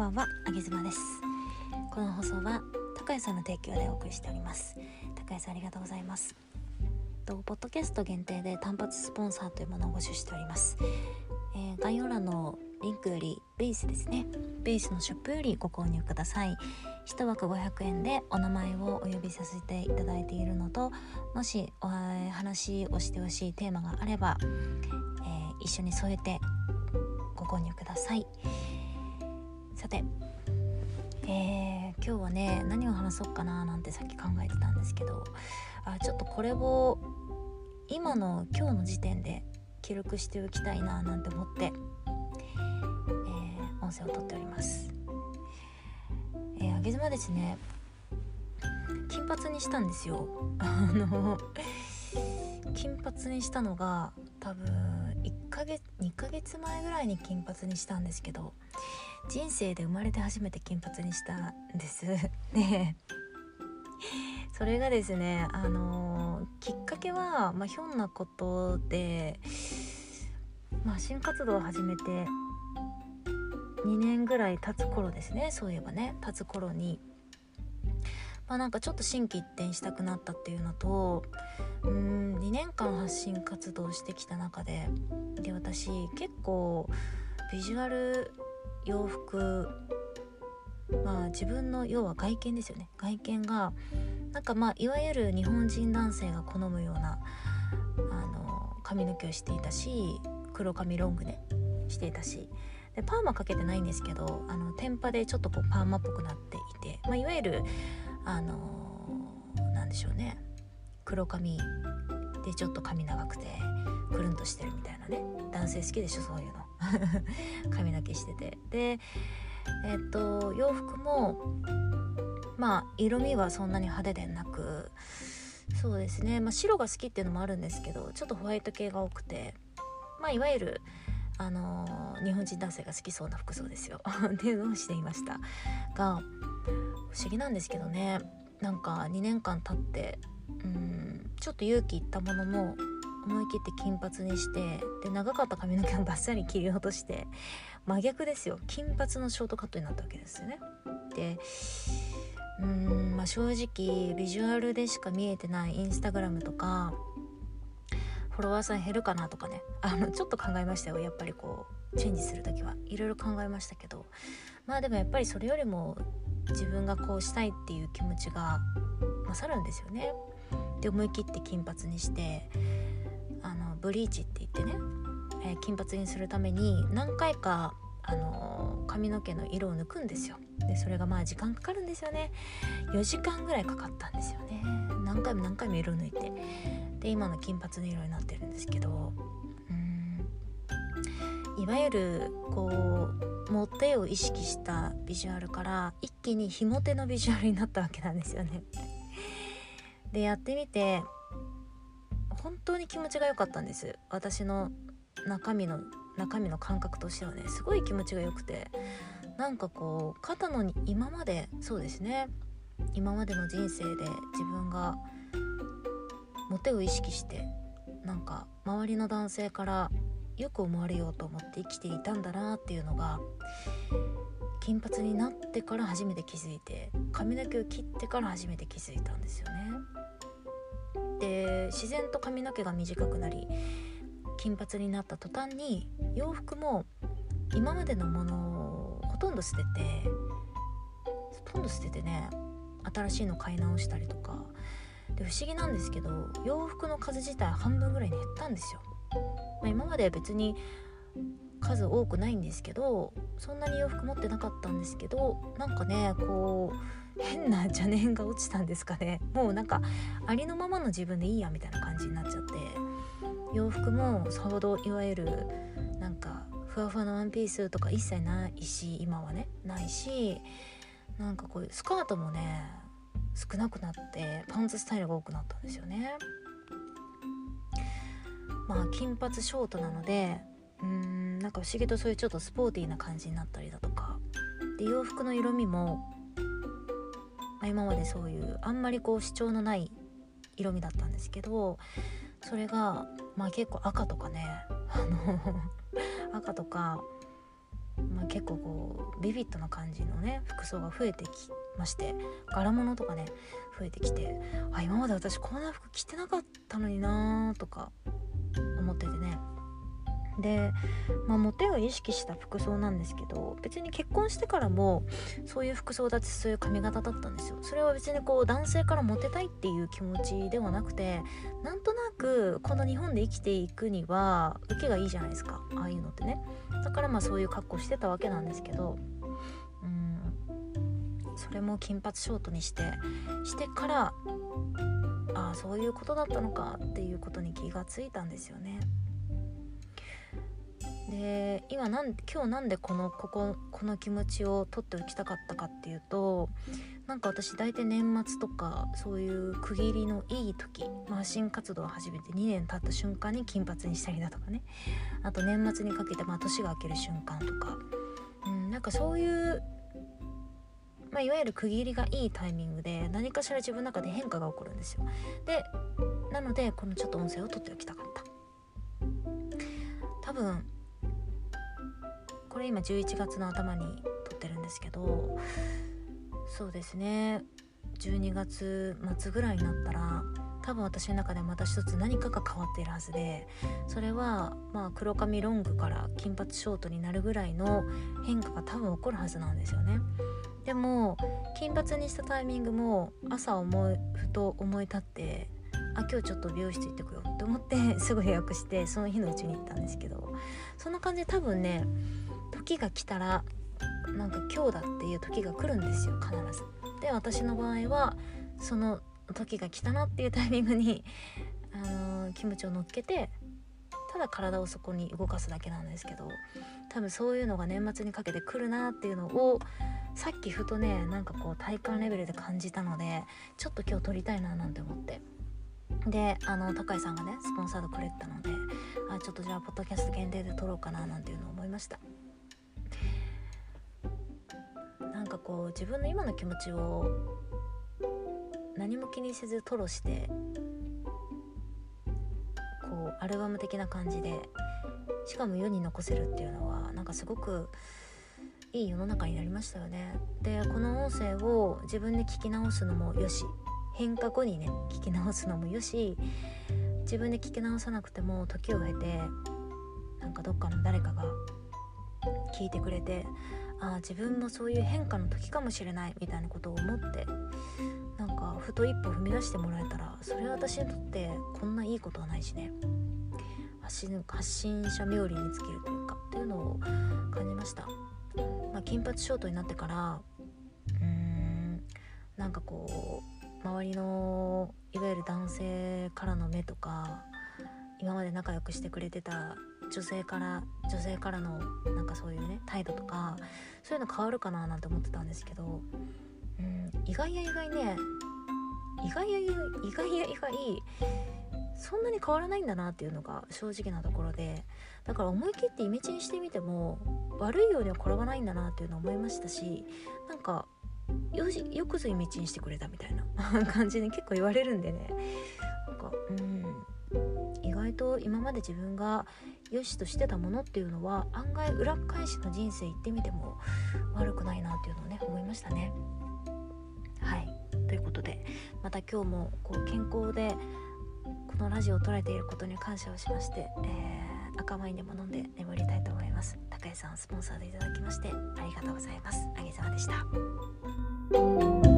ばんはあげずまです。この放送は高谷さんの提供でお送りしております。高谷さんありがとうございます。とポッドキャスト限定で単発スポンサーというものを募集しております、えー、概要欄のリンクよりベースですね。ベースのショップよりご購入ください。1枠500円でお名前をお呼びさせていただいているのともしお話をしてほしいテーマがあれば、えー、一緒に添えてご購入ください。さて、えー、今日はね何を話そうかななんてさっき考えてたんですけど。あちょっとこれを今の今日の時点で記録しておきたいななんて思って、えー、音声をとっております。えー、あげずまですね。金髪にしたんですよ。あの金髪にしたのが多分1ヶ月2ヶ月前ぐらいに金髪にしたんですけど。人生で生まれて初めて金髪にしたんです。ね。それがですねあのきっかけは、まあ、ひょんなことで、まあ、新活動を始めて2年ぐらい経つ頃ですねそういえばね。経つ頃に。まあなんかちょっと心機一転したくなったっていうのとうん2年間発信活動してきた中でで私結構ビジュアル洋服。まあ自分の要は外見ですよね。外見がなんかまあいわゆる日本人男性が好むようなあの髪の毛をしていたし黒髪ロングねしていたし。でパーマかけてないんですけどあの天パでちょっとこうパーマっぽくなっていて、まあ、いわゆるあのなんでしょうね。黒髪でちょっと髪長くてくるんとしてるみたいなね。男性好きでしょそういうの。髪の毛してて。でえっと洋服もまあ色味はそんなに派手でなくそうですね、まあ、白が好きっていうのもあるんですけどちょっとホワイト系が多くてまあいわゆるあのー、日本人男性が好きそうな服装ですよ。っていうのをしていました？が不思議なんですけどね。なんか2年間経ってうんちょっと勇気いったものの思い切って金髪にしてで長かった髪の毛をバッサリ切り落として真逆ですよ。金髪のショートカットになったわけですよね。でうーんまあ正直ビジュアルでしか見えてないインスタグラムとかフォロワーさん減るかなとかね。あのちょっと考えましたよ。やっぱりこうチェンジする時は。いろいろ考えましたけど。まあでもやっぱりそれよりも自分がこうしたいっていう気持ちが勝るんですよね。で思い切って金髪にしてブリーチって言ってね、えー、金髪にするために何回かあの髪の毛の色を抜くんですよ。でそれがまあ時間かかるんですよね。4時間ぐらいかかったんですよね。何回も何回も色抜いて。で今の金髪の色になってるんですけどうん。いわゆるこうモテを意識したビジュアルから一気にひも手のビジュアルになったわけなんですよね。でやってみて本当に気持ちが良かったんです私の中身の中身の感覚としてはねすごい気持ちが良くてなんかこう肩のに今までそうですね今までの人生で自分がモテを意識してなんか周りの男性からよく思われようと思って生きていたんだなっていうのが金髪になってから初めて気づいて髪の毛を切ってから初めて気づいたんですよね。で自然と髪の毛が短くなり金髪になった途端に洋服も今までのものをほとんど捨ててほとんど捨ててね新しいの買い直したりとかで不思議なんですけど洋服の数自体半分ぐらいに減ったんですよ。まあ、今までは別に数多くないんですけどそんなに洋服持ってなかったんですけどなんかねこう変な邪念が落ちたんですかね。もうなんかありのままの自分でいいやみたいな感じになっちゃって。洋服もさほどいわゆるなんかふわふわのワンピースとか一切ないし今はね。ないしなんかこういうスカートもね少なくなってパンツスタイルが多くなったんですよね。まあ金髪ショートなのでうーんなんか不思議とそういうちょっとスポーティーな感じになったりだとか。で洋服の色味も、まあ、今までそういうあんまりこう主張のない色味だったんですけどそれがまあ結構赤とかねあの 赤とかまあ、結構こうビビッドな感じのね服装が増えてきまして柄物とかね増えてきてあ今まで私こんな服着てなかったのになーとか思っててね。で、まあ、モテを意識した服装なんですけど別に結婚してからもそういう服装だってそういう髪型だったんですよ。それは別にこう男性からモテたいっていう気持ちではなくてなんとなくこの日本で生きていくには受けがいいじゃないですか。ああいうのってね。だからまあそういう格好してたわけなんですけどうん。それも金髪ショートにしてしてからああそういうことだったのかっていうことに気がついたんですよね。で今なん今日なんでこのこここの気持ちを取っておきたかったかっていうとなんか私大体年末とかそういう区切りのいい時、まあ、新活動を始めて2年経った瞬間に金髪にしたりだとかね。あと年末にかけて、まあ、年が明ける瞬間とか、うん、なんかそういう、まあ、いわゆる区切りがいいタイミングで何かしら自分の中で変化が起こるんですよ。でなのでこのちょっと音声を取っておきたかった。多分れ今11月の頭に撮ってるんですけどそうですね。12月末ぐらいになったら多分私の中でまた一つ何かが変わっているはずでそれはまあ黒髪ロングから金髪ショートになるぐらいの変化が多分起こるはずなんですよね。でも金髪にしたタイミングも朝思いふと思い立ってあ今日ちょっと美容室行ってこよって思ってすぐ予約してその日のうちに行ったんですけどそんな感じで多分ね時が来たらなんか今日だっていう時が来るんですよ必ず。で私の場合はその時が来たなっていうタイミングに、あのー、気持ちを乗っけてただ体をそこに動かすだけなんですけど多分そういうのが年末にかけて来るなっていうのをさっきふとねなんかこう体感レベルで感じたのでちょっと今日撮りたいななんて思ってであの高井さんがねスポンサードくれたのであちょっとじゃあポッドキャスト限定で撮ろうかななんていうのを思いましたこう自分の今の気持ちを何も気にせず吐露してこうアルバム的な感じでしかも世に残せるっていうのはなんかすごくいい世の中になりましたよね。でこの音声を自分で聞き直すのもよし変化後にね聞き直すのもよし自分で聞き直さなくても時を経てなんかどっかの誰かが聞いてくれてああ自分もそういう変化の時かもしれないみたいなことを思ってなんかふと一歩踏み出してもらえたらそれは私にとってこんないいことはないしね。発信発信者冥利に尽きるというかっていうのを感じました、まあ、金髪ショートになってからうーんなんかこう周りのいわゆる男性からの目とか今まで仲良くしてくれてた女性から女性からのなんかそういうね態度とかそういうの変わるかななんて思ってたんですけど、うん、意外や意外ね意外や意外や意外そんなに変わらないんだなっていうのが正直なところでだから思い切ってイメチェンしてみても悪いようには転ばないんだなっていうのを思いましたしなんかよしよくぞイメチェンしてくれたみたいな 感じに結構言われるんでね。なんかうん意外と今まで自分が良しとしてたものっていうのは案外裏返しの人生行ってみても悪くないなっていうのをね思いましたね。はい。ということでまた今日もこう健康でこのラジオを捉えていることに感謝をしまして、えー、赤ワインでも飲んで眠りたいと思います。高井さんスポンサーでいただきましてありがとうございます。あげざわでした。